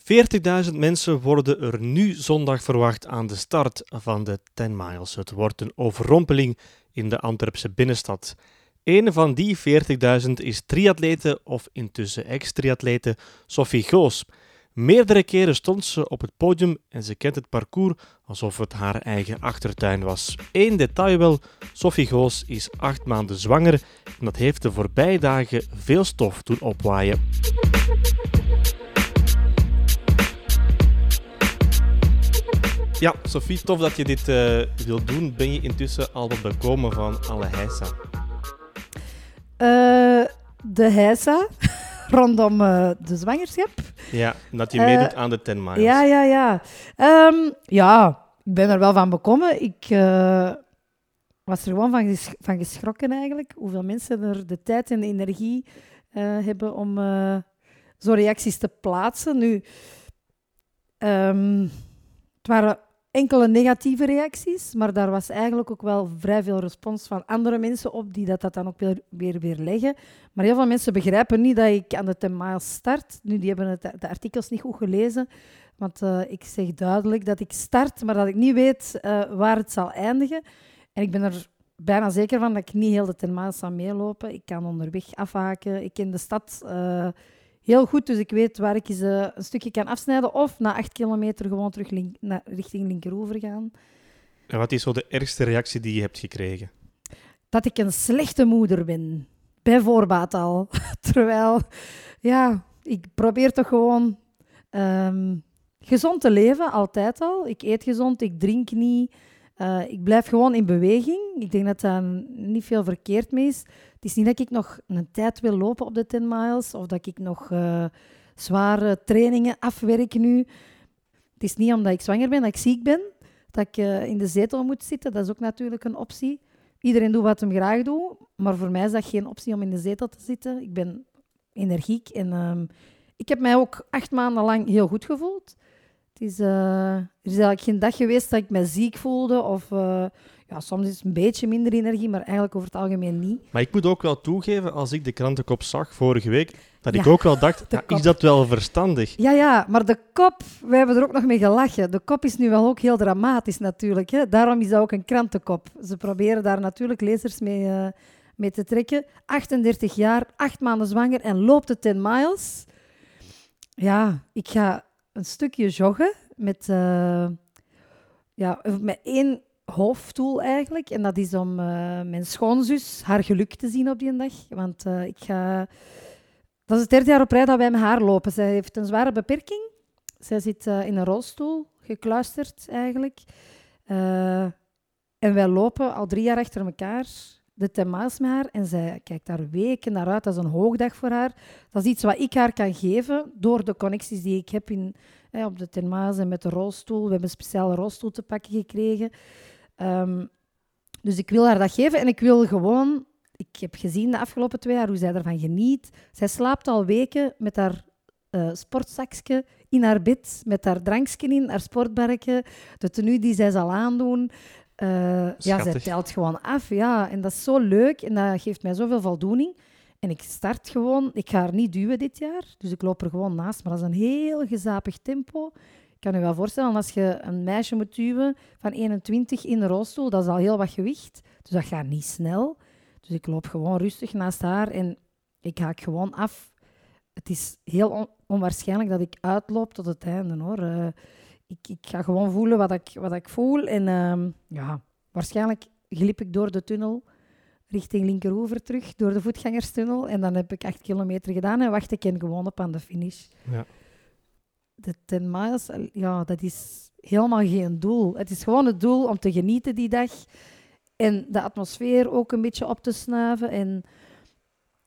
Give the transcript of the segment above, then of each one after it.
40.000 mensen worden er nu zondag verwacht aan de start van de 10 miles. Het wordt een overrompeling in de Antwerpse binnenstad. Een van die 40.000 is triatlete of intussen ex-triatlete Sophie Goos. Meerdere keren stond ze op het podium en ze kent het parcours alsof het haar eigen achtertuin was. Eén detail wel, Sophie Goos is acht maanden zwanger en dat heeft de voorbije dagen veel stof doen opwaaien. Ja, Sophie, tof dat je dit uh, wilt doen. Ben je intussen al wat bekomen van alle heisa? Uh, de heisa rondom uh, de zwangerschap. Ja, dat je meedoet aan de 10 miles. Ja, ja, ja. Um, ja, ik ben er wel van bekomen. Ik was er gewoon van, van geschrokken eigenlijk. Hoeveel mensen er de tijd en de energie hebben om zo'n reacties te plaatsen. Nu, um, het waren enkele negatieve reacties, maar daar was eigenlijk ook wel vrij veel respons van andere mensen op die dat, dat dan ook weer, weer, leggen. Maar heel veel mensen begrijpen niet dat ik aan de 10 miles start. Nu, die hebben het, de artikels niet goed gelezen, want uh, ik zeg duidelijk dat ik start, maar dat ik niet weet uh, waar het zal eindigen. En ik ben er bijna zeker van dat ik niet heel de 10 miles zal meelopen. Ik kan onderweg afhaken. Ik ken de stad... Uh, heel goed, dus ik weet waar ik eens, uh, een stukje kan afsnijden of na acht kilometer gewoon terug link, naar, richting linkeroever gaan. En wat is zo de ergste reactie die je hebt gekregen? Dat ik een slechte moeder ben. Bij voorbaat al. Terwijl, ja, ik probeer toch gewoon um, gezond te leven, altijd al. Ik eet gezond, ik drink niet. Uh, ik blijf gewoon in beweging. Ik denk dat daar niet veel verkeerd mee is. Het is niet dat ik nog een tijd wil lopen op de 10 miles of dat ik nog uh, zware trainingen afwerk nu. Het is niet omdat ik zwanger ben, dat ik ziek ben, dat ik uh, in de zetel moet zitten. Dat is ook natuurlijk een optie. Iedereen doet wat hem graag doet, maar voor mij is dat geen optie om in de zetel te zitten. Ik ben energiek en um, ik heb mij ook acht maanden lang heel goed gevoeld. Het is, uh, er is eigenlijk geen dag geweest dat ik me ziek voelde of ja, soms is het een beetje minder energie, maar eigenlijk over het algemeen niet. Maar ik moet ook wel toegeven, als ik de krantenkop zag vorige week, dat ik ook wel dacht, ja, is dat wel verstandig? Ja, ja, maar de kop, we hebben er ook nog mee gelachen. De kop is nu wel ook heel dramatisch natuurlijk. Hè? Daarom is dat ook een krantenkop. Ze proberen daar natuurlijk lezers mee, uh, mee te trekken. 38 jaar, 8 maanden zwanger en loopt de 10 miles. Ja, ik ga een stukje joggen met, uh, ja, met één hoofddoel eigenlijk. En dat is om uh, mijn schoonzus haar geluk te zien op die dag. Want uh, ik ga... Dat is het derde jaar op rij dat wij met haar lopen. Zij heeft een zware beperking. Zij zit uh, in een rolstoel, gekluisterd eigenlijk. en wij lopen al drie jaar achter elkaar de thema's met haar. En zij kijkt daar weken naar uit. Dat is een hoogdag voor haar. Dat is iets wat ik haar kan geven door de connecties die ik heb in, op de thema's en met de rolstoel. We hebben een speciale rolstoel te pakken gekregen. Um, dus ik wil haar dat geven en ik wil gewoon... Ik heb gezien de afgelopen twee jaar hoe zij ervan geniet. Zij slaapt al weken met haar uh, sportzakje in haar bed, met haar drankje in, haar sportbarkje, de tenue die zij zal aandoen. Uh, ja, zij telt gewoon af. Ja, en dat is zo leuk en dat geeft mij zoveel voldoening. En ik start gewoon, ik ga haar niet duwen dit jaar, dus ik loop er gewoon naast. Maar dat is een heel gezapig tempo. Kan je wel voorstellen, als je een meisje moet duwen van 21 in de rolstoel, dat is al heel wat gewicht. Dus dat gaat niet snel. Dus ik loop gewoon rustig naast haar en ik haak gewoon af. Het is heel onwaarschijnlijk dat ik uitloop tot het einde hoor. Uh, ik, ik, ga gewoon voelen wat ik, wat ik voel. En uh, ja, waarschijnlijk glip ik door de tunnel richting linkeroever terug, door de voetgangerstunnel. En dan heb ik acht kilometer gedaan en wacht ik gewoon op aan de finish. Ja de 10 miles, ja, dat is helemaal geen doel. Het is gewoon het doel om te genieten die dag en de atmosfeer ook een beetje op te snuiven. En,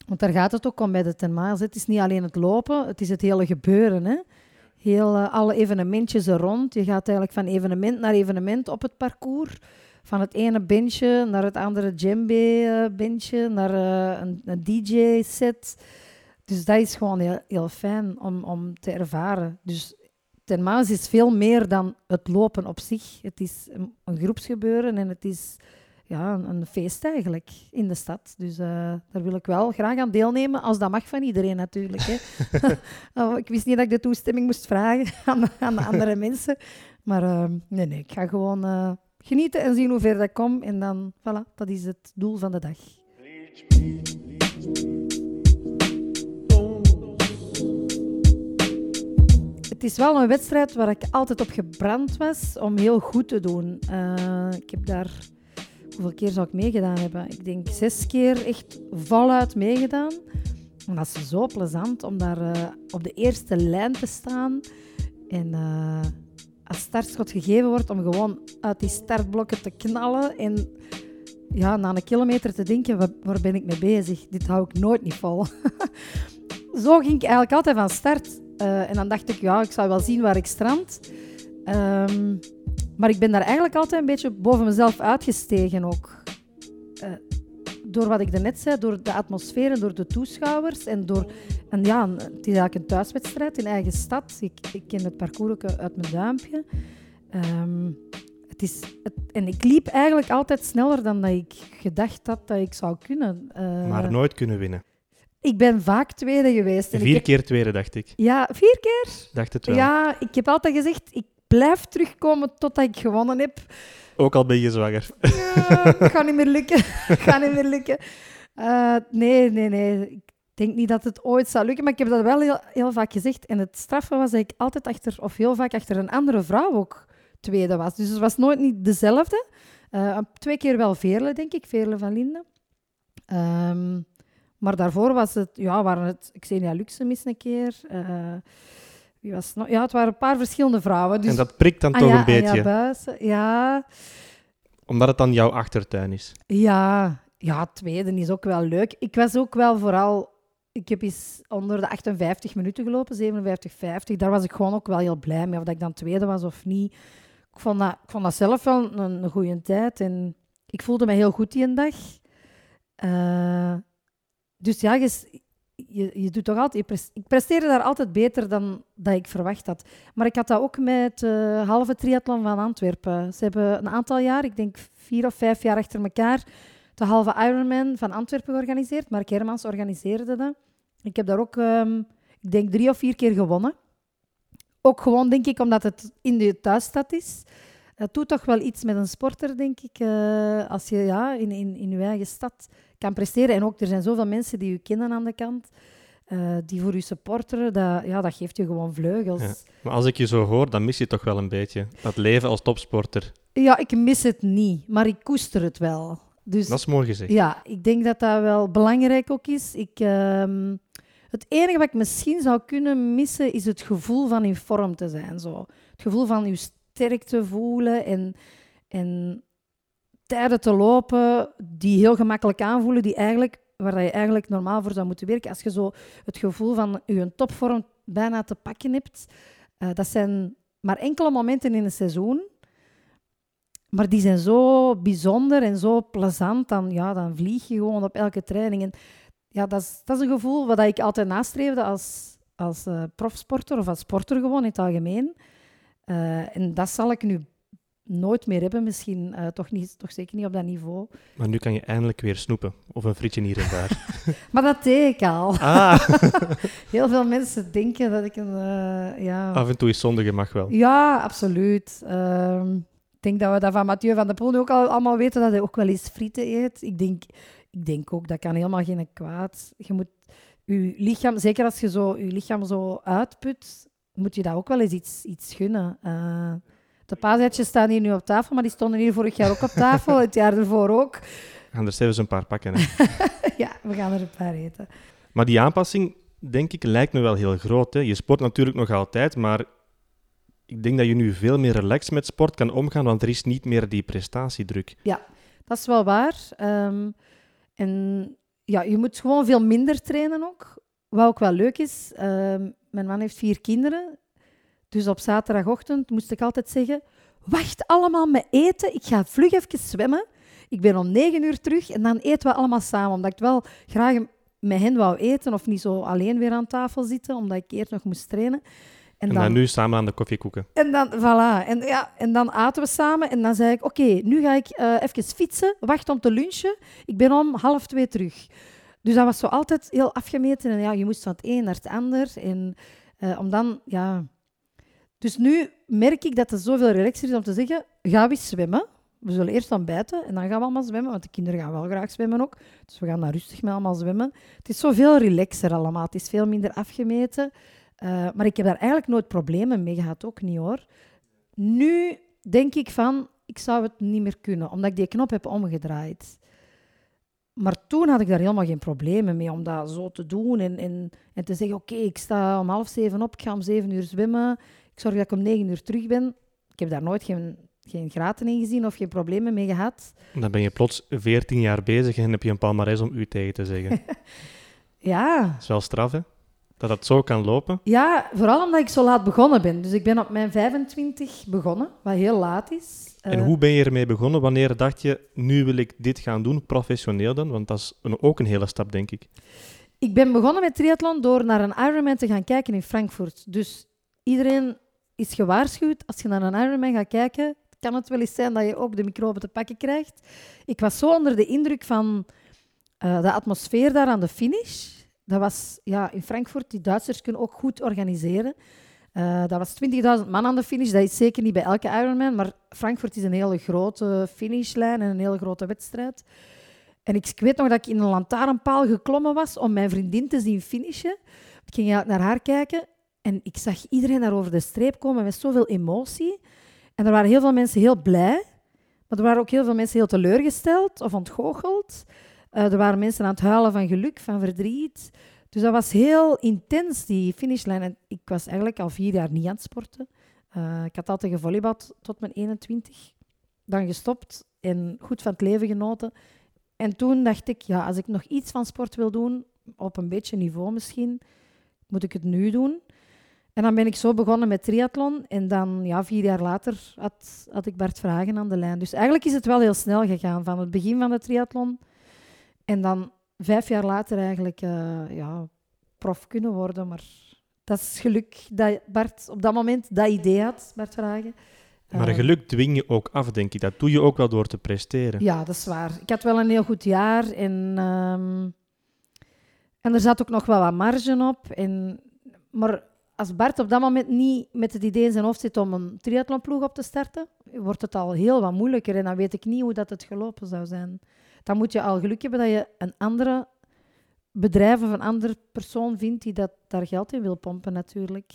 want daar gaat het ook om bij de 10 miles. Het is niet alleen het lopen, het is het hele gebeuren. Hè? Heel, uh, alle evenementjes er rond. Je gaat eigenlijk van evenement naar evenement op het parcours. Van het ene benchje naar het andere djembe-benchje, naar uh, een, een DJ-set. Dus dat is gewoon heel, heel fijn om, om te ervaren. Dus ten maas is veel meer dan het lopen op zich. Het is een, een groepsgebeuren en het is ja, een, een feest eigenlijk in de stad. Dus eh, daar wil ik wel graag aan deelnemen, als dat mag van iedereen natuurlijk. Hè. Oh, ik wist niet dat ik de toestemming moest vragen aan, de- aan de andere mensen. Maar eh, nee, nee, ik ga gewoon eh, genieten en zien hoe ver dat ik kom. En dan, voilà, dat is het doel van de dag. Het is wel een wedstrijd waar ik altijd op gebrand was om heel goed te doen. Eh, ik heb daar... Hoeveel keer zou ik meegedaan hebben? Ik denk zes keer echt voluit meegedaan. En dat is zo plezant om daar eh, op de eerste lijn te staan. En eh, als startschot gegeven wordt om gewoon uit die startblokken te knallen. En ja, na een kilometer te denken, waar ben ik mee bezig? Dit hou ik nooit niet vol. zo ging ik eigenlijk altijd van start. Eh, en dan dacht ik, ja, ik zou wel zien waar ik strand. Ehm, maar ik ben daar eigenlijk altijd een beetje boven mezelf uitgestegen ook. Eh, door wat ik daarnet zei, door de atmosfeer en door de toeschouwers. En door, en ja, het is eigenlijk een thuiswedstrijd in eigen stad. Ik, ik ken het parcours uit mijn duimpje. Ehm, het is, het, en ik liep eigenlijk altijd sneller dan dat ik gedacht had dat ik zou kunnen. Eh, Maar nooit kunnen winnen. Ik ben vaak tweede geweest. En Vier heb- keer tweede, dacht ik. Ja, vier keer? Dacht het wel. Ja, ik heb altijd gezegd, ik blijf terugkomen totdat ik gewonnen heb. Ook al ben je zwanger. Ja, gaat niet meer lukken. Gaat niet meer lukken. Eh, nee, nee, nee. Ik denk niet dat het ooit zal lukken, maar ik heb dat wel heel, heel vaak gezegd. En het straffen was dat ik altijd achter, of heel vaak achter een andere vrouw ook tweede was. Dus het was nooit niet dezelfde. Eh, twee keer wel Veerle, denk ik. Veerle van Linden. Ehm, maar daarvoor was het, ja, waren het Xenia Luxe mis een keer. Eh, wie was het nog? Ja, het waren een paar verschillende vrouwen. Dus, En dat prikt dan Ah toch ja, een beetje. Anja Buijsen, ja. Omdat het dan jouw achtertuin is. Ja, ja, tweede is ook wel leuk. Ik was ook wel vooral... Ik heb eens onder de 58 minuten gelopen, 57, 50. Daar was ik gewoon ook wel heel blij mee, of dat ik dan tweede was of niet. Ik vond dat, ik vond dat zelf wel een, een goede tijd en ik voelde me heel goed die een dag. Eh, dus ja, je, je, doet toch altijd... ik presteerde daar altijd beter dan dat ik verwacht had. Maar ik had dat ook met de halve triathlon van Antwerpen. Ze hebben een aantal jaar, ik denk vier of vijf jaar achter elkaar, de halve Ironman van Antwerpen georganiseerd. Mark Hermans organiseerde dat. Ik heb daar ook, ehm, ik denk, drie of vier keer gewonnen. Ook gewoon, denk ik, omdat het in de thuisstad is. Het doet toch wel iets met een sporter, denk ik. eh, als je ja, in, in, in je eigen stad kan presteren. En ook, er zijn zoveel mensen die je kennen aan de kant. eh, die voor je supporteren, dat, ja, dat geeft je gewoon vleugels. Ja. Maar als ik je zo hoor, dan mis je toch wel een beetje. Dat leven als topsporter. Ja, ik mis het niet, maar ik koester het wel. Dus Dat is mooi gezegd. ja, ik denk dat dat wel belangrijk ook is. Ik, ehm, het enige wat ik misschien zou kunnen missen, is het gevoel van in vorm te zijn. Zo. Het gevoel van je sterk te voelen en, en tijden te lopen die heel gemakkelijk aanvoelen, die eigenlijk, waar je eigenlijk normaal voor zou moeten werken. Als je zo het gevoel van je topvorm bijna te pakken hebt, eh, dat zijn maar enkele momenten in een seizoen. Maar die zijn zo bijzonder en zo plezant. Dan, ja, dan vlieg je gewoon op elke training. En ja, dat, is, dat is een gevoel wat ik altijd nastreefde als, als eh, profsporter of als sporter gewoon in het algemeen. Eh, en dat zal ik nu nooit meer hebben. Misschien eh, toch, niet, toch zeker niet op dat niveau. Maar nu kan je eindelijk weer snoepen. Of een frietje hier en daar. Maar dat deed ik al. Ah, Heel veel mensen denken dat ik een... eh, ja, af en toe is zondige mag wel. Ja, absoluut. Ehm, ik denk dat we dat van Mathieu van der Poel nu ook al, allemaal weten, dat hij ook wel eens frieten eet. Ik denk, ik denk ook, dat kan helemaal geen kwaad. Je moet je lichaam, zeker als je zo, je lichaam zo uitput, moet je dat ook wel eens iets, iets gunnen. Eh, de paaseitjes staan hier nu op tafel, maar die stonden hier vorig jaar ook op tafel, het jaar ervoor ook. We gaan er zelfs een paar pakken. Hè. ja, we gaan er een paar eten. Maar die aanpassing, denk ik, lijkt me wel heel groot. Hè. Je sport natuurlijk nog altijd, maar ik denk dat je nu veel meer relaxed met sport kan omgaan, want er is niet meer die prestatiedruk. Dat is wel waar. Ehm, en ja, je moet gewoon veel minder trainen ook. Wat ook wel leuk is, ehm, mijn man heeft vier kinderen. Dus op zaterdagochtend moest ik altijd zeggen: Wacht allemaal met eten. Ik ga vlug even zwemmen. Ik ben om negen uur terug en dan eten we allemaal samen. Omdat ik wel graag met hen wou eten of niet zo alleen weer aan tafel zitten, omdat ik eerst nog moest trainen. En, dan, nu samen aan de koffiekoeken. En dan, voilà. En, ja, en dan aten we samen. En dan zei ik, oké, nu ga ik uh, even fietsen. Wacht om te lunchen. Ik ben om half twee terug. Dus dat was zo altijd heel afgemeten. En ja, je moest van het een naar het ander. En uh, om dan, ja... Dus nu merk ik dat het zoveel relaxer is om te zeggen, ga eens zwemmen. We zullen eerst ontbijten en dan gaan we allemaal zwemmen, want de kinderen gaan wel graag zwemmen ook. Dus we gaan daar rustig met allemaal zwemmen. Het is zoveel relaxer allemaal. Het is veel minder afgemeten. Uh, maar ik heb daar eigenlijk nooit problemen mee gehad, ook niet hoor. Nu denk ik van, ik zou het niet meer kunnen, omdat ik die knop heb omgedraaid. Maar toen had ik daar helemaal geen problemen mee om dat zo te doen en, en, en te zeggen, oké, ik sta om half zeven op, ik ga om zeven uur zwemmen, ik zorg dat ik om negen uur terug ben. Ik heb daar nooit geen, geen graten in gezien of geen problemen mee gehad. Dan ben je plots veertien jaar bezig en heb je een palmarès om u tegen te zeggen. ja. Dat is wel straf, hè? Dat dat zo kan lopen? Ja, vooral omdat ik zo laat begonnen ben. Dus ik ben op mijn 25 begonnen, wat heel laat is. En hoe ben je ermee begonnen? Wanneer dacht je, nu wil ik dit gaan doen, professioneel dan? Want dat is een, ook een hele stap, denk ik. Ik ben begonnen met triathlon door naar een Ironman te gaan kijken in Frankfurt. Dus iedereen is gewaarschuwd, als je naar een Ironman gaat kijken, kan het wel eens zijn dat je ook de microben te pakken krijgt. Ik was zo onder de indruk van uh, de atmosfeer daar aan de finish. Dat was ja, in Frankfurt, die Duitsers kunnen ook goed organiseren. Uh, dat was 20.000 man aan de finish. Dat is zeker niet bij elke Ironman, maar Frankfurt is een hele grote finishlijn en een hele grote wedstrijd. En ik, weet nog dat ik in een lantaarnpaal geklommen was om mijn vriendin te zien finishen. Ik ging naar haar kijken en ik zag iedereen daar over de streep komen met zoveel emotie. En er waren heel veel mensen heel blij, maar er waren ook heel veel mensen heel teleurgesteld of ontgoocheld. Uh, er waren mensen aan het huilen van geluk, van verdriet. Dus dat was heel intens, die finishlijn. En ik was eigenlijk al vier jaar niet aan het sporten. Uh, ik had altijd gevolleybald tot mijn 21. Dan gestopt en goed van het leven genoten. En toen dacht ik, ja, als ik nog iets van sport wil doen, op een beetje niveau misschien, moet ik het nu doen. En dan ben ik zo begonnen met triathlon. En dan, ja, vier jaar later had, had ik Bart Vragen aan de lijn. Dus eigenlijk is het wel heel snel gegaan. Van het begin van de triathlon en dan vijf jaar later eigenlijk uh, ja, prof kunnen worden. Maar dat is geluk dat Bart op dat moment dat idee had, Bart Vragen. Maar uh, geluk dwing je ook af, denk ik. Dat doe je ook wel door te presteren. Ja, dat is waar. Ik had wel een heel goed jaar. En, um, en er zat ook nog wel wat marge op. En, maar als Bart op dat moment niet met het idee in zijn hoofd zit om een triathlonploeg op te starten, wordt het al heel wat moeilijker. En dan weet ik niet hoe dat het gelopen zou zijn dan moet je al geluk hebben dat je een andere bedrijf of een andere persoon vindt die dat, daar geld in wil pompen natuurlijk.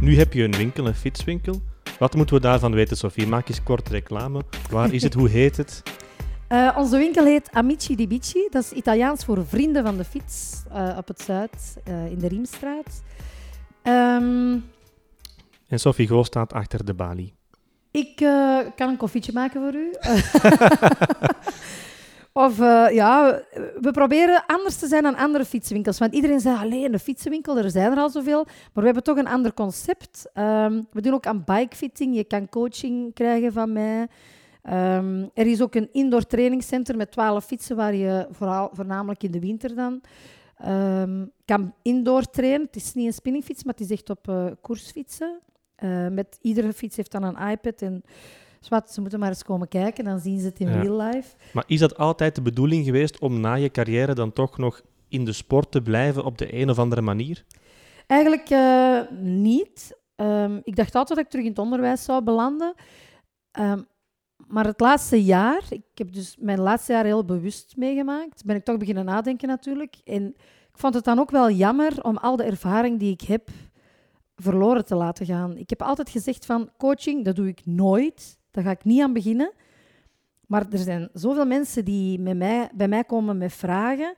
Nu heb je een winkel, een fietswinkel. Wat moeten we daarvan weten, Sofie? Maak eens kort reclame. Waar is het? Hoe heet het? Uh, onze winkel heet Amici di Bici. Dat is Italiaans voor vrienden van de fiets uh, op het Zuid, uh, in de Riemstraat. Um, en Sophie Goos staat achter de balie. Ik kan een koffietje maken voor u. of ja, we proberen anders te zijn dan andere fietswinkels. Want iedereen zegt alleen een fietsenwinkel, er zijn er al zoveel. Maar we hebben toch een ander concept. Um, we doen ook aan bikefitting. Je kan coaching krijgen van mij. Um, er is ook een indoor trainingscentrum met 12 fietsen, waar je vooral, voornamelijk in de winter dan um, kan indoor trainen. Het is niet een spinningfiets, maar het is echt op uh, koersfietsen. Uh, met iedere fiets heeft dan een iPad en zwart, ze moeten maar eens komen kijken, dan zien ze het in real life. Maar is dat altijd de bedoeling geweest om na je carrière dan toch nog in de sport te blijven op de een of andere manier? Eigenlijk uh, niet. Um, ik dacht altijd dat ik terug in het onderwijs zou belanden. Um, maar het laatste jaar, ik heb dus mijn laatste jaar heel bewust meegemaakt, ben ik toch beginnen nadenken natuurlijk. En ik vond het dan ook wel jammer om al de ervaring die ik heb verloren te laten gaan. Ik heb altijd gezegd van coaching, dat doe ik nooit. Daar ga ik niet aan beginnen. Maar er zijn zoveel mensen die met mij, bij mij komen met vragen.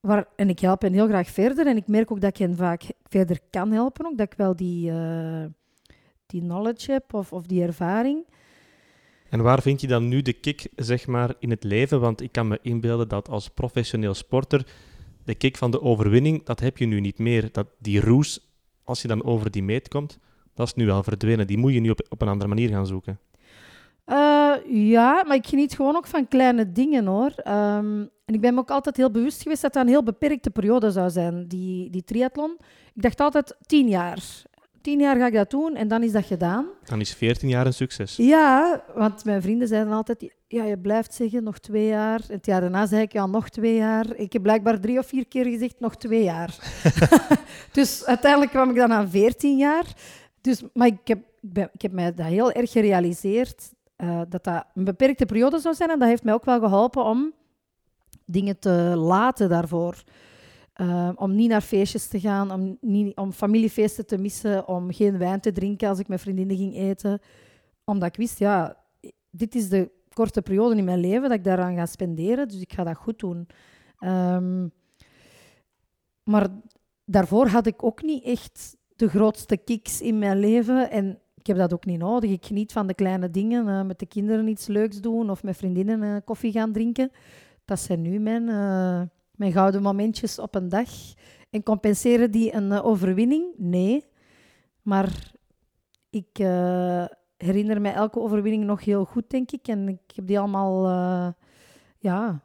Waar, en ik help hen heel graag verder. En ik merk ook dat ik hen vaak verder kan helpen. Ook dat ik wel die, uh, die knowledge heb of, of die ervaring. En waar vind je dan nu de kick zeg maar, in het leven? Want ik kan me inbeelden dat als professioneel sporter de kick van de overwinning, dat heb je nu niet meer. Dat, die roes als je dan over die meet komt, dat is nu wel verdwenen. Die moet je nu op, op een andere manier gaan zoeken. Uh, ja, maar ik geniet gewoon ook van kleine dingen hoor. Ehm, en ik ben me ook altijd heel bewust geweest dat dat een heel beperkte periode zou zijn, die, die triathlon. Ik dacht altijd tien jaar. Tien jaar ga ik dat doen en dan is dat gedaan. Dan is 14 jaar een succes. Ja, want mijn vrienden zeiden altijd, ja, je blijft zeggen nog twee jaar. Het jaar daarna zei ik, ja, nog twee jaar. Ik heb blijkbaar drie of vier keer gezegd, nog twee jaar. dus uiteindelijk kwam ik dan aan 14 jaar. Dus, maar ik heb, ik, heb mij dat heel erg gerealiseerd, uh, dat dat een beperkte periode zou zijn. En dat heeft mij ook wel geholpen om dingen te laten daarvoor. Uh, om niet naar feestjes te gaan, om, niet, om familiefeesten te missen, om geen wijn te drinken als ik met vriendinnen ging eten. Omdat ik wist, ja, dit is de korte periode in mijn leven dat ik daaraan ga spenderen, dus ik ga dat goed doen. Um, maar daarvoor had ik ook niet echt de grootste kicks in mijn leven. En ik heb dat ook niet nodig. Ik geniet van de kleine dingen. Uh, met de kinderen iets leuks doen of met vriendinnen uh, koffie gaan drinken. Dat zijn nu mijn, uh, mijn gouden momentjes op een dag. En compenseren die een overwinning? Nee. Maar ik herinner mij elke overwinning nog heel goed, denk ik. En ik heb die allemaal ja,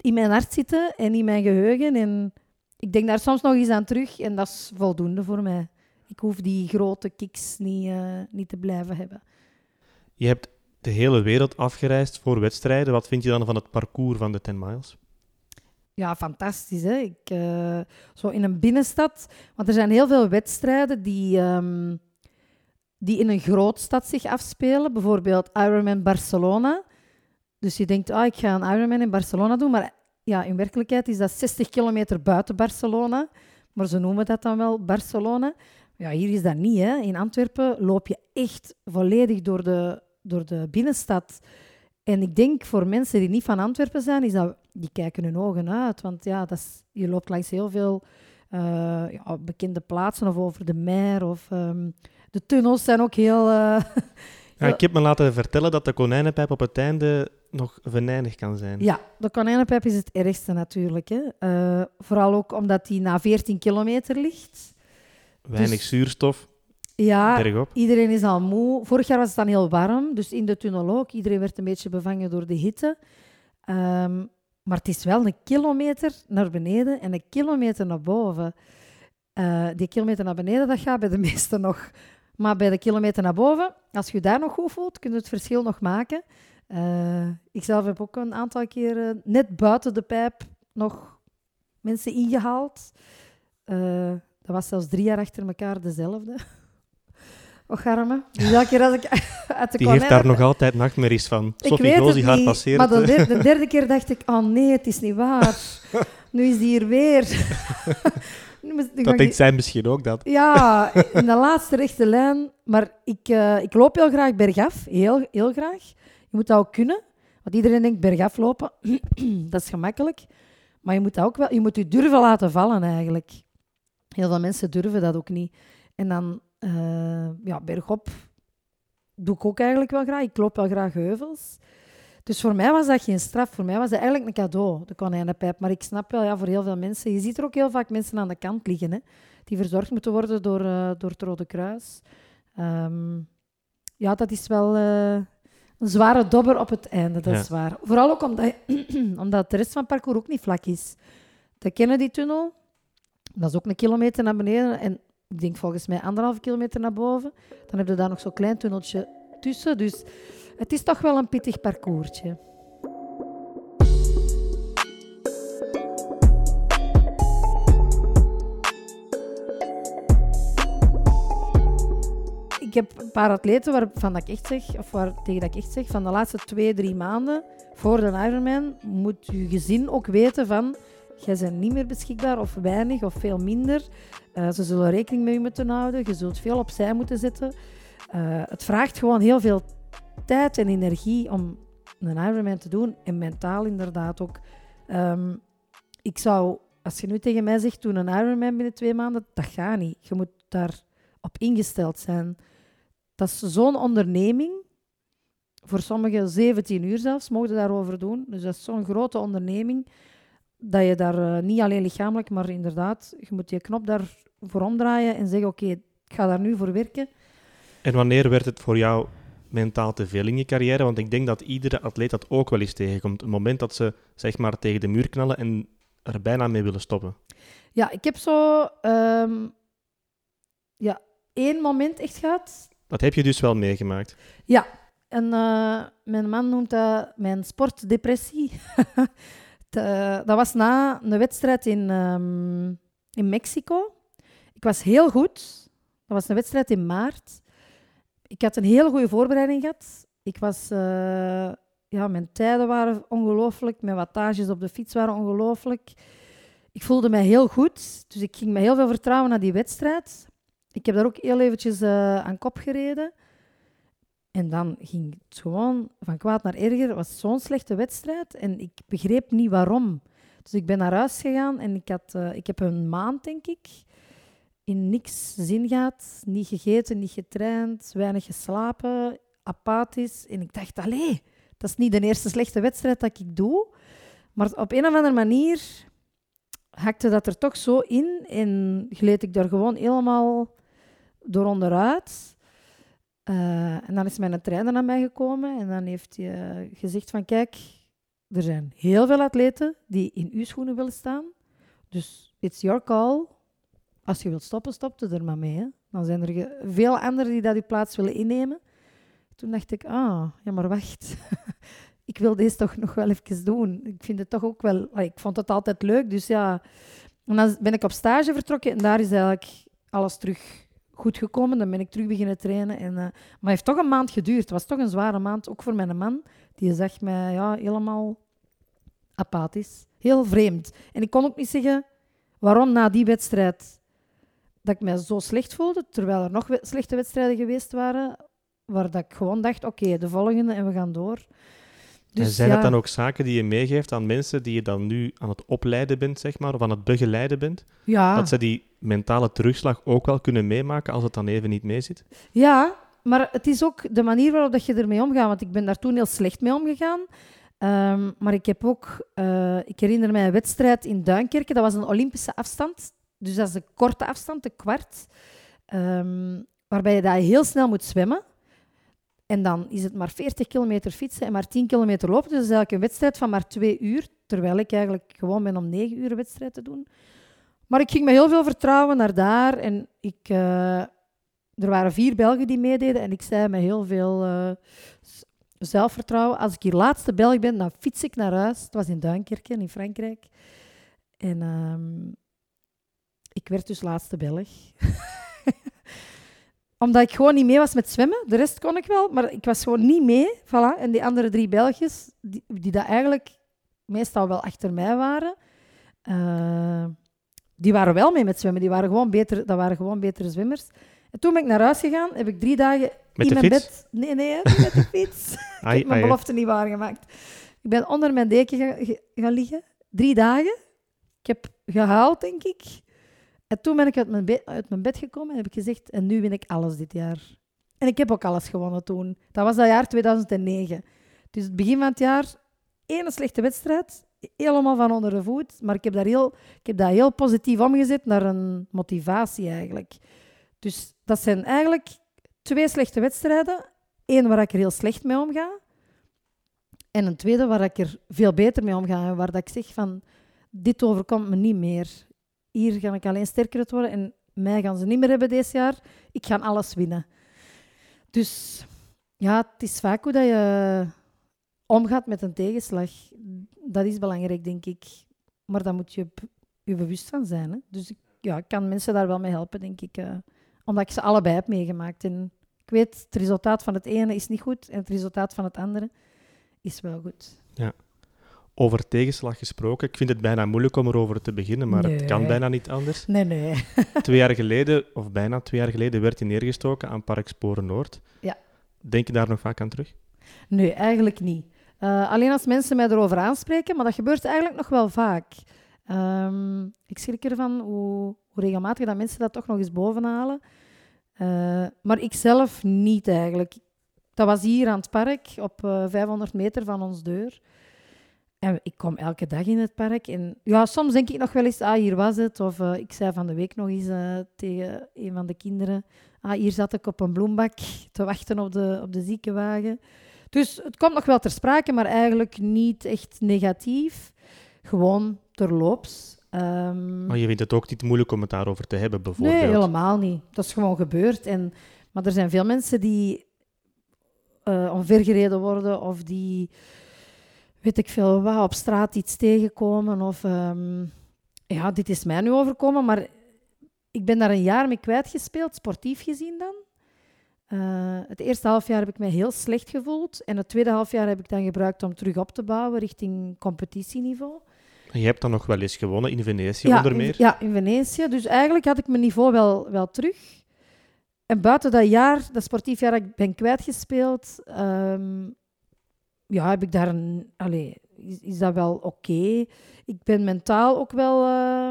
in mijn hart zitten en in mijn geheugen. En ik denk daar soms nog eens aan terug en dat is voldoende voor mij. Ik hoef die grote kicks niet, niet te blijven hebben. Je hebt de hele wereld afgereisd voor wedstrijden. Wat vind je dan van het parcours van de 10 miles? Ja, fantastisch. Hè? Ik, uh, zo in een binnenstad. Want er zijn heel veel wedstrijden die, um, die in een grootstad zich afspelen. Bijvoorbeeld Ironman Barcelona. Dus je denkt, ah, ik ga een Ironman in Barcelona doen. Maar ja, in werkelijkheid is dat 60 kilometer buiten Barcelona. Maar ze noemen dat dan wel Barcelona. Ja, hier is dat niet. Hè. In Antwerpen loop je echt volledig door de, door de binnenstad. En ik denk voor mensen die niet van Antwerpen zijn, is dat, die kijken hun ogen uit. Want ja, dat is, je loopt langs heel veel uh, ja, bekende plaatsen of over de mer. Of, um, de tunnels zijn ook heel... Uh, ja, ik heb me laten vertellen dat de konijnenpijp op het einde nog venijnig kan zijn. Ja, de konijnenpijp is het ergste natuurlijk. Hè. Uh, vooral ook omdat die na 14 kilometer ligt. Weinig dus, zuurstof. Ja, bergop. iedereen is al moe. Vorig jaar was het dan heel warm, dus in de tunnel ook. Iedereen werd een beetje bevangen door de hitte. Um, maar het is wel een kilometer naar beneden en een kilometer naar boven. Uh, die kilometer naar beneden, dat gaat bij de meesten nog. Maar bij de kilometer naar boven, als je daar nog goed voelt, kun je het verschil nog maken. Uh, ik zelf heb ook een aantal keren net buiten de pijp nog mensen ingehaald. Uh, dat was zelfs drie jaar achter elkaar dezelfde. Och, arme. Dus elke keer als ik uit de Die heeft daar nog altijd nachtmerries van. Sophie die gaat passeren. Maar de derde, de derde, keer dacht ik, oh nee, het is niet waar. nu is die hier weer. dat denkt zij misschien ook, dat. Ja, in de laatste rechte lijn. Maar ik, uh, ik loop heel graag bergaf. Heel, heel graag. Je moet dat ook kunnen. Want iedereen denkt bergaf lopen, dat is gemakkelijk. Maar je moet, dat ook wel, je moet je durven laten vallen eigenlijk. Heel veel mensen durven dat ook niet. En dan, uh, ja, bergop doe ik ook eigenlijk wel graag. Ik loop wel graag heuvels. Dus voor mij was dat geen straf. Voor mij was dat eigenlijk een cadeau, de konijnenpijp. Maar ik snap wel, ja, voor heel veel mensen... Je ziet er ook heel vaak mensen aan de kant liggen, hè, die verzorgd moeten worden door, uh, door het Rode Kruis. Um, ja, dat is wel... Uh, een zware dobber op het einde, dat is waar. Vooral ook omdat, omdat de rest van het parcours ook niet vlak is. De Kennedy-tunnel, dat is ook een kilometer naar beneden en ik denk volgens mij anderhalve kilometer naar boven. Dan heb je daar nog zo'n klein tunneltje tussen. Dus het is toch wel een pittig parcoursje. ik heb een paar atleten waarvan ik echt zeg, of waar, tegen dat ik echt zeg, van de laatste twee, drie maanden voor de Ironman moet je gezin ook weten van, jij bent niet meer beschikbaar of weinig of veel minder. Uh, ze zullen rekening met je moeten houden, je zult veel opzij moeten zetten. Uh, het vraagt gewoon heel veel tijd en energie om een Ironman te doen en mentaal inderdaad ook. Um, ik zou, als je nu tegen mij zegt, doe een Ironman binnen twee maanden, dat gaat niet. Je moet daar op ingesteld zijn. Dat is zo'n onderneming. Voor sommigen 17 uur zelfs, mogen daarover doen. Dus dat is zo'n grote onderneming dat je daar uh, niet alleen lichamelijk, maar inderdaad, je moet je knop daarvoor omdraaien en zeggen: Oké, okay, ik ga daar nu voor werken. En wanneer werd het voor jou mentaal te veel in je carrière? Want ik denk dat iedere atleet dat ook wel eens tegenkomt. Het moment dat ze zeg maar tegen de muur knallen en er bijna mee willen stoppen. Ja, ik heb zo ehm, ja, één moment echt gehad. Dat heb je dus wel meegemaakt. Ja, en eh, mijn man noemt dat mijn sportdepressie. dat was na een wedstrijd in, ehm, in Mexico. Ik was heel goed. Dat was een wedstrijd in maart. Ik had een hele goede voorbereiding gehad. Ik was, eh, ja, mijn tijden waren ongelooflijk. Mijn wattages op de fiets waren ongelooflijk. Ik voelde mij heel goed. Dus ik ging met heel veel vertrouwen naar die wedstrijd. Ik heb daar ook heel eventjes uh, aan kop gereden. En dan ging het gewoon van kwaad naar erger. Het was zo'n slechte wedstrijd en ik begreep niet waarom. Dus ik ben naar huis gegaan en ik, had, uh, ik heb een maand, denk ik, in niks zin gehad. Niet gegeten, niet getraind, weinig geslapen, apathisch. En ik dacht, allee, dat is niet de eerste slechte wedstrijd dat ik doe. Maar op een of andere manier hakte dat er toch zo in en gleed ik daar gewoon helemaal door onderuit. Uh, en dan is mijn trainer naar mij gekomen en dan heeft hij uh, gezegd van kijk, er zijn heel veel atleten die in uw schoenen willen staan. Dus it's your call. Als je wilt stoppen, stop er maar mee. Hè. Dan zijn er veel anderen die dat uw plaats willen innemen. Toen dacht ik, ah, ja maar wacht. ik wil deze toch nog wel even doen. Ik vind het toch ook wel... Ik vond het altijd leuk, dus ja... En dan ben ik op stage vertrokken en daar is eigenlijk alles terug goed gekomen. Dan ben ik terug beginnen trainen. En, uh, maar het heeft toch een maand geduurd. Het was toch een zware maand, ook voor mijn man. Die zag mij ja, helemaal apathisch. Heel vreemd. En ik kon ook niet zeggen waarom na die wedstrijd dat ik mij zo slecht voelde, terwijl er nog slechte wedstrijden geweest waren, waar dat ik gewoon dacht, oké, de volgende en we gaan door. Dus, en zijn ja, dat dan ook zaken die je meegeeft aan mensen die je dan nu aan het opleiden bent, zeg maar, of aan het begeleiden bent? Ja. Dat ze die mentale terugslag ook wel kunnen meemaken als het dan even niet meezit? Ja, maar het is ook de manier waarop dat je ermee omgaat. Want ik ben daar toen heel slecht mee omgegaan. Um, maar ik heb ook, uh, ik herinner mij een wedstrijd in Duinkerken. Dat was een Olympische afstand. Dus dat is een korte afstand, een kwart. Um, waarbij je daar heel snel moet zwemmen. En dan is het maar 40 kilometer fietsen en maar 10 kilometer lopen. Dus dat is eigenlijk een wedstrijd van maar twee uur. Terwijl ik eigenlijk gewoon ben om negen uur wedstrijd te doen. Maar ik ging met heel veel vertrouwen naar daar. En ik, uh, er waren vier Belgen die meededen. En ik zei met heel veel uh, zelfvertrouwen: als ik hier laatste Belg ben, dan fiets ik naar huis. Het was in Duinkerken in Frankrijk. En um, ik werd dus laatste Belg. Omdat ik gewoon niet mee was met zwemmen. De rest kon ik wel, maar ik was gewoon niet mee. Voilà. En die andere drie Belgjes, die, die dat eigenlijk meestal wel achter mij waren, uh, die waren wel mee met zwemmen. Die waren gewoon beter, dat waren gewoon betere zwemmers. En toen ben ik naar huis gegaan, heb ik drie dagen met in mijn fiets? bed... Nee, nee, met de fiets. ai, ik heb mijn ai, belofte niet waargemaakt. Ik ben onder mijn deken gaan, gaan liggen. Drie dagen. Ik heb gehaald, denk ik. En toen ben ik uit mijn, uit mijn bed gekomen en heb ik gezegd, en nu win ik alles dit jaar. En ik heb ook alles gewonnen toen. Dat was dat jaar 2009. Dus het begin van het jaar, één slechte wedstrijd, helemaal van onder de voet. Maar ik heb, daar heel, ik heb dat heel positief omgezet naar een motivatie eigenlijk. Dus dat zijn eigenlijk twee slechte wedstrijden. Eén waar ik er heel slecht mee omga. En een tweede waar ik er veel beter mee omga. En waar dat ik zeg van, dit overkomt me niet meer. Hier ga ik alleen sterker worden. En mij gaan ze niet meer hebben dit jaar. Ik ga alles winnen. Dus ja, het is vaak hoe dat je omgaat met een tegenslag. Dat is belangrijk, denk ik. Maar daar moet je je bewust van zijn. Hè? Dus ik, ja, ik kan mensen daar wel mee helpen, denk ik. Uh, omdat ik ze allebei heb meegemaakt. En ik weet, het resultaat van het ene is niet goed en het resultaat van het andere is wel goed. Ja. Over tegenslag gesproken, ik vind het bijna moeilijk om erover te beginnen, maar nee. het kan bijna niet anders. Nee, nee. twee jaar geleden, of bijna twee jaar geleden, werd hij neergestoken aan Park Sporen Noord. Ja. Denk je daar nog vaak aan terug? Nee, eigenlijk niet. Uh, alleen als mensen mij erover aanspreken, maar dat gebeurt eigenlijk nog wel vaak. Um, ik schrik ervan hoe, hoe, regelmatig dat mensen dat toch nog eens bovenhalen. Uh, maar ik zelf niet eigenlijk. Dat was hier aan het park, op uh, 500 meter van ons deur. En ik kom elke dag in het park. En ja, soms denk ik nog wel eens, ah, hier was het. Of uh, ik zei van de week nog eens uh, tegen een van de kinderen, Ah, hier zat ik op een bloembak te wachten op de, op de ziekenwagen. Dus het komt nog wel ter sprake, maar eigenlijk niet echt negatief. Gewoon terloops. Um, maar je vindt het ook niet moeilijk om het daarover te hebben, bijvoorbeeld? Nee, helemaal niet. Dat is gewoon gebeurd. En, maar er zijn veel mensen die uh, omvergereden worden of die, weet ik veel wat, op straat iets tegenkomen. Of um, ja, dit is mij nu overkomen, maar ik ben daar een jaar mee kwijtgespeeld, sportief gezien dan. Uh, het eerste halfjaar heb ik mij heel slecht gevoeld. En het tweede halfjaar heb ik dan gebruikt om terug op te bouwen richting competitieniveau. Je hebt dan nog wel eens gewonnen in Venetië ja, onder meer? In, ja, in Venetië. Dus eigenlijk had ik mijn niveau wel, wel terug. En buiten dat jaar, dat sportief jaar dat ik ben kwijtgespeeld, um, ja, heb ik daar een... Allez, is, is dat wel oké. Ik ben mentaal ook wel... Uh,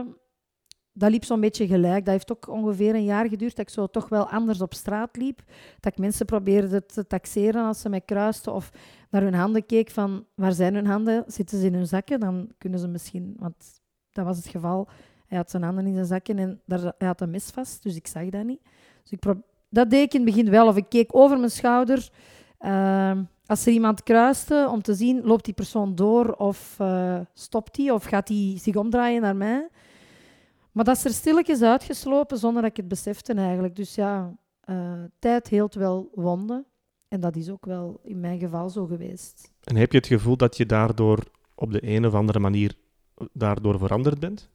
dat liep zo'n beetje gelijk. Dat heeft ook ongeveer een jaar geduurd dat ik zo toch wel anders op straat liep. Dat ik mensen probeerde te taxeren als ze mij kruisten of naar hun handen keek van waar zijn hun handen? Zitten ze in hun zakken? Dan kunnen ze misschien... Want dat was het geval. Hij had zijn handen in zijn zakken en daar, hij had een mes vast, dus ik zag dat niet. Dus ik dat deed ik in het begin wel. Of ik keek over mijn schouder. Uh, als er iemand kruiste, om te zien, loopt die persoon door of uh, stopt hij of gaat hij zich omdraaien naar mij. Maar dat is er stilletjes uitgeslopen zonder dat ik het besefte eigenlijk. Dus ja, uh, tijd heelt wel wonden. En dat is ook wel in mijn geval zo geweest. En heb je het gevoel dat je daardoor op de een of andere manier daardoor veranderd bent?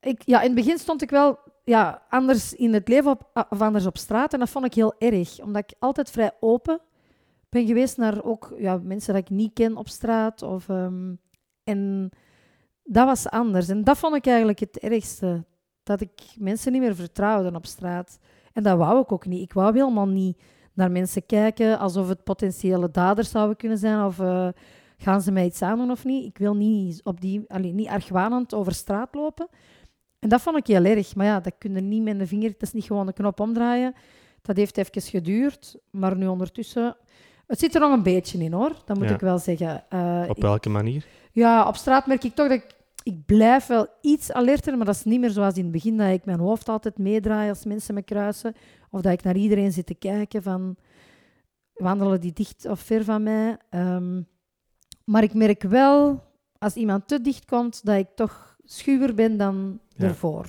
Ik, ja, in het begin stond ik wel ja, anders in het leven op, of anders op straat. En dat vond ik heel erg, omdat ik altijd vrij open ben geweest naar ook ja, mensen dat ik niet ken op straat. Of, um, en dat was anders. En dat vond ik eigenlijk het ergste. Dat ik mensen niet meer vertrouwde op straat. En dat wou ik ook niet. Ik wou helemaal niet naar mensen kijken alsof het potentiële daders zouden kunnen zijn. Of uh, gaan ze mij iets aandoen of niet. Ik wil niet, op die, allee, niet argwanend over straat lopen. En dat vond ik heel erg. Maar ja, dat kun je niet met de vinger... Het is niet gewoon een knop omdraaien. Dat heeft even geduurd. Maar nu ondertussen... Het zit er nog een beetje in, hoor. Dat moet ik wel zeggen. Uh, op welke manier? Ja, op straat merk ik toch dat ik ik blijf wel iets alerter, maar dat is niet meer zoals in het begin, dat ik mijn hoofd altijd meedraai als mensen me kruisen. Of dat ik naar iedereen zit te kijken van, wandelen die dicht of ver van mij? Um, maar ik merk wel, als iemand te dicht komt, dat ik toch schuwer ben dan ja. ervoor.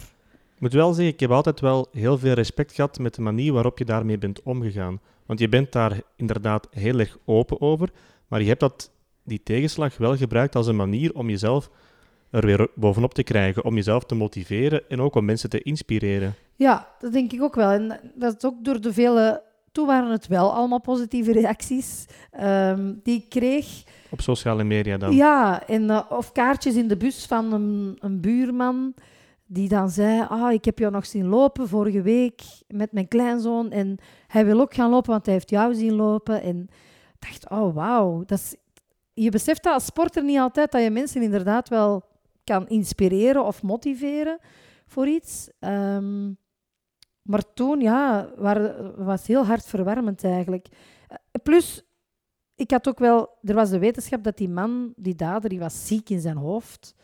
Ik moet wel zeggen, ik heb altijd wel heel veel respect gehad met de manier waarop je daarmee bent omgegaan. Want je bent daar inderdaad heel erg open over, maar je hebt dat, die tegenslag wel gebruikt als een manier om jezelf er weer bovenop te krijgen, om jezelf te motiveren en ook om mensen te inspireren. Ja, dat denk ik ook wel. En dat is ook door de vele... Toen waren het wel allemaal positieve reacties um, die ik kreeg. Op sociale media dan? Ja, en, uh, of kaartjes in de bus van een, een buurman die dan zei, ah, ik heb jou nog zien lopen vorige week met mijn kleinzoon en hij wil ook gaan lopen, want hij heeft jou zien lopen. En dacht, oh wauw, dat je beseft dat als sporter niet altijd, dat je mensen inderdaad wel kan inspireren of motiveren voor iets. Um, maar toen, ja, waar, was heel hard verwarmend eigenlijk. Eh, plus, ik had ook wel... Er was de wetenschap dat die man, die dader, die was ziek in zijn hoofd.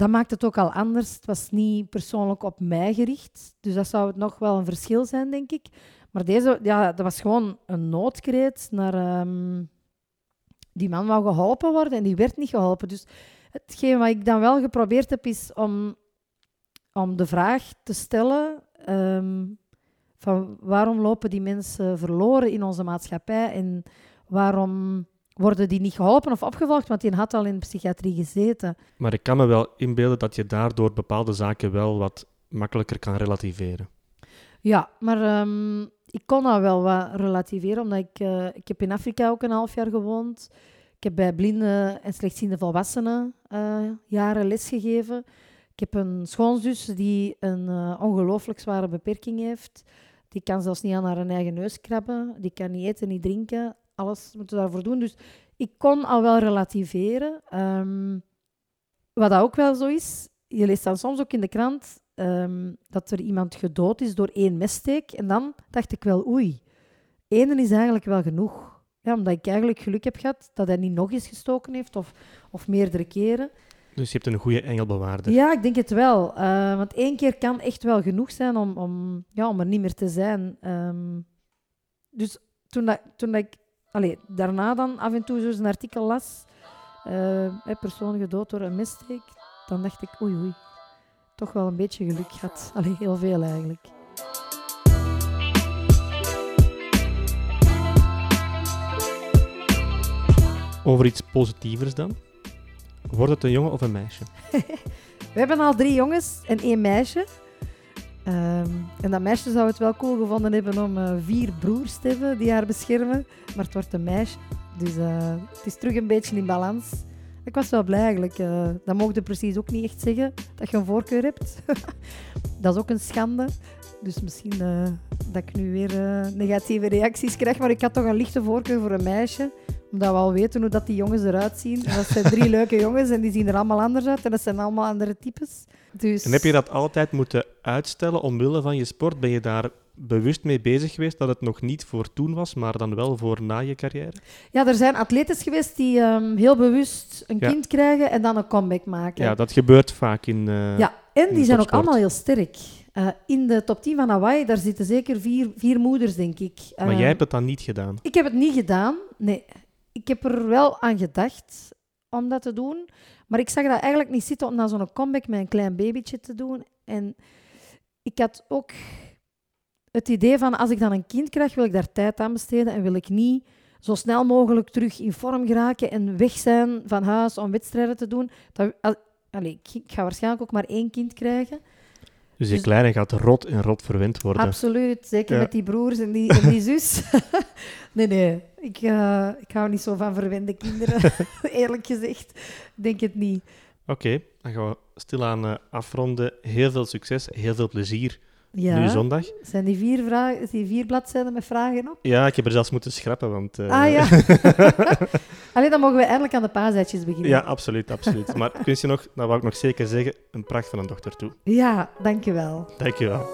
Dat maakt het ook al anders. Het was niet persoonlijk op mij gericht. Dus dat zou nog wel een verschil zijn, denk ik. Maar deze, ja, dat was gewoon een noodkreet naar... Um, die man wou geholpen worden en die werd niet geholpen. Dus Hetgeen wat ik dan wel geprobeerd heb, is om, om de vraag te stellen ehm, van waarom lopen die mensen verloren in onze maatschappij en waarom worden die niet geholpen of opgevolgd, want die had al in de psychiatrie gezeten. Maar ik kan me wel inbeelden dat je daardoor bepaalde zaken wel wat makkelijker kan relativeren. Ja, maar um, ik kon dat wel wat relativeren, omdat ik, uh, ik heb in Afrika ook een half jaar gewoond. Ik heb bij blinde en slechtziende volwassenen uh, jaren lesgegeven. Ik heb een schoonzus die een uh, ongelooflijk zware beperking heeft. Die kan zelfs niet aan haar eigen neus krabben. Die kan niet eten, niet drinken. Alles moeten we daarvoor doen. Dus ik kon al wel relativeren. Um, wat dat ook wel zo is, je leest dan soms ook in de krant um, dat er iemand gedood is door één messteek. En dan dacht ik wel, oei, één is eigenlijk wel genoeg. Ja, omdat ik eigenlijk geluk heb gehad dat hij niet nog eens gestoken heeft of, of meerdere keren. Dus je hebt een goede engelbewaarder. Ja, ik denk het wel. Uh, want één keer kan echt wel genoeg zijn om, om, ja, om er niet meer te zijn. Um, dus toen, dat, toen dat ik allee, daarna dan af en toe zo'n artikel las, uh, persoon gedood door een missteek, dan dacht ik, oei oei, toch wel een beetje geluk gehad. Allee, heel veel eigenlijk. Over iets positievers dan? Wordt het een jongen of een meisje? We hebben al drie jongens en één meisje. Um, en dat meisje zou het wel cool gevonden hebben om uh, vier broers te hebben die haar beschermen. Maar het wordt een meisje. Dus uh, het is terug een beetje in balans. Ik was wel blij eigenlijk. Uh, dat mocht je precies ook niet echt zeggen, dat je een voorkeur hebt. dat is ook een schande. Dus misschien dat ik nu weer negatieve reacties krijg. Maar ik had toch een lichte voorkeur voor een meisje omdat we al weten hoe dat die jongens eruit zien. dat zijn drie leuke jongens en die zien er allemaal anders uit. En dat zijn allemaal andere types. Dus... En heb je dat altijd moeten uitstellen omwille van je sport? Ben je daar bewust mee bezig geweest dat het nog niet voor toen was, maar dan wel voor na je carrière? Ja, er zijn atletes geweest die um, heel bewust een kind krijgen en dan een comeback maken. Ja, dat gebeurt vaak in. Uh, ja, en die zijn ook allemaal heel sterk. Uh, in de top 10 van Hawaii, daar zitten zeker vier, vier moeders, denk ik. Uh, maar jij hebt het dan niet gedaan? Ik heb het niet gedaan, nee ik heb er wel aan gedacht om dat te doen. Maar ik zag dat eigenlijk niet zitten om dan zo'n comeback met een klein babytje te doen. En ik had ook het idee van als ik dan een kind krijg, wil ik daar tijd aan besteden en wil ik niet zo snel mogelijk terug in vorm geraken en weg zijn van huis om wedstrijden te doen. Dat, ik ga waarschijnlijk ook maar één kind krijgen. Dus je dus, kleine gaat rot en rot verwend worden. Absoluut, zeker met die broers en die, en die zus. nee, nee, ik, uh, ik hou niet zo van verwende kinderen, eerlijk gezegd. Denk het niet. Oké, dan gaan we stilaan uh, afronden. Heel veel succes, heel veel plezier ja. Nu zondag. Zijn die vier, vragen, die vier bladzijden met vragen op? Ja, ik heb er zelfs moeten schrappen, want... Uh... Ah ja. Alleen dan mogen we eindelijk aan de paaseitjes beginnen. Ja, absoluut, absoluut. Maar kun je nog, dat wou ik nog zeker zeggen, een pracht van een dochter toe. Ja, dankjewel. Dankjewel.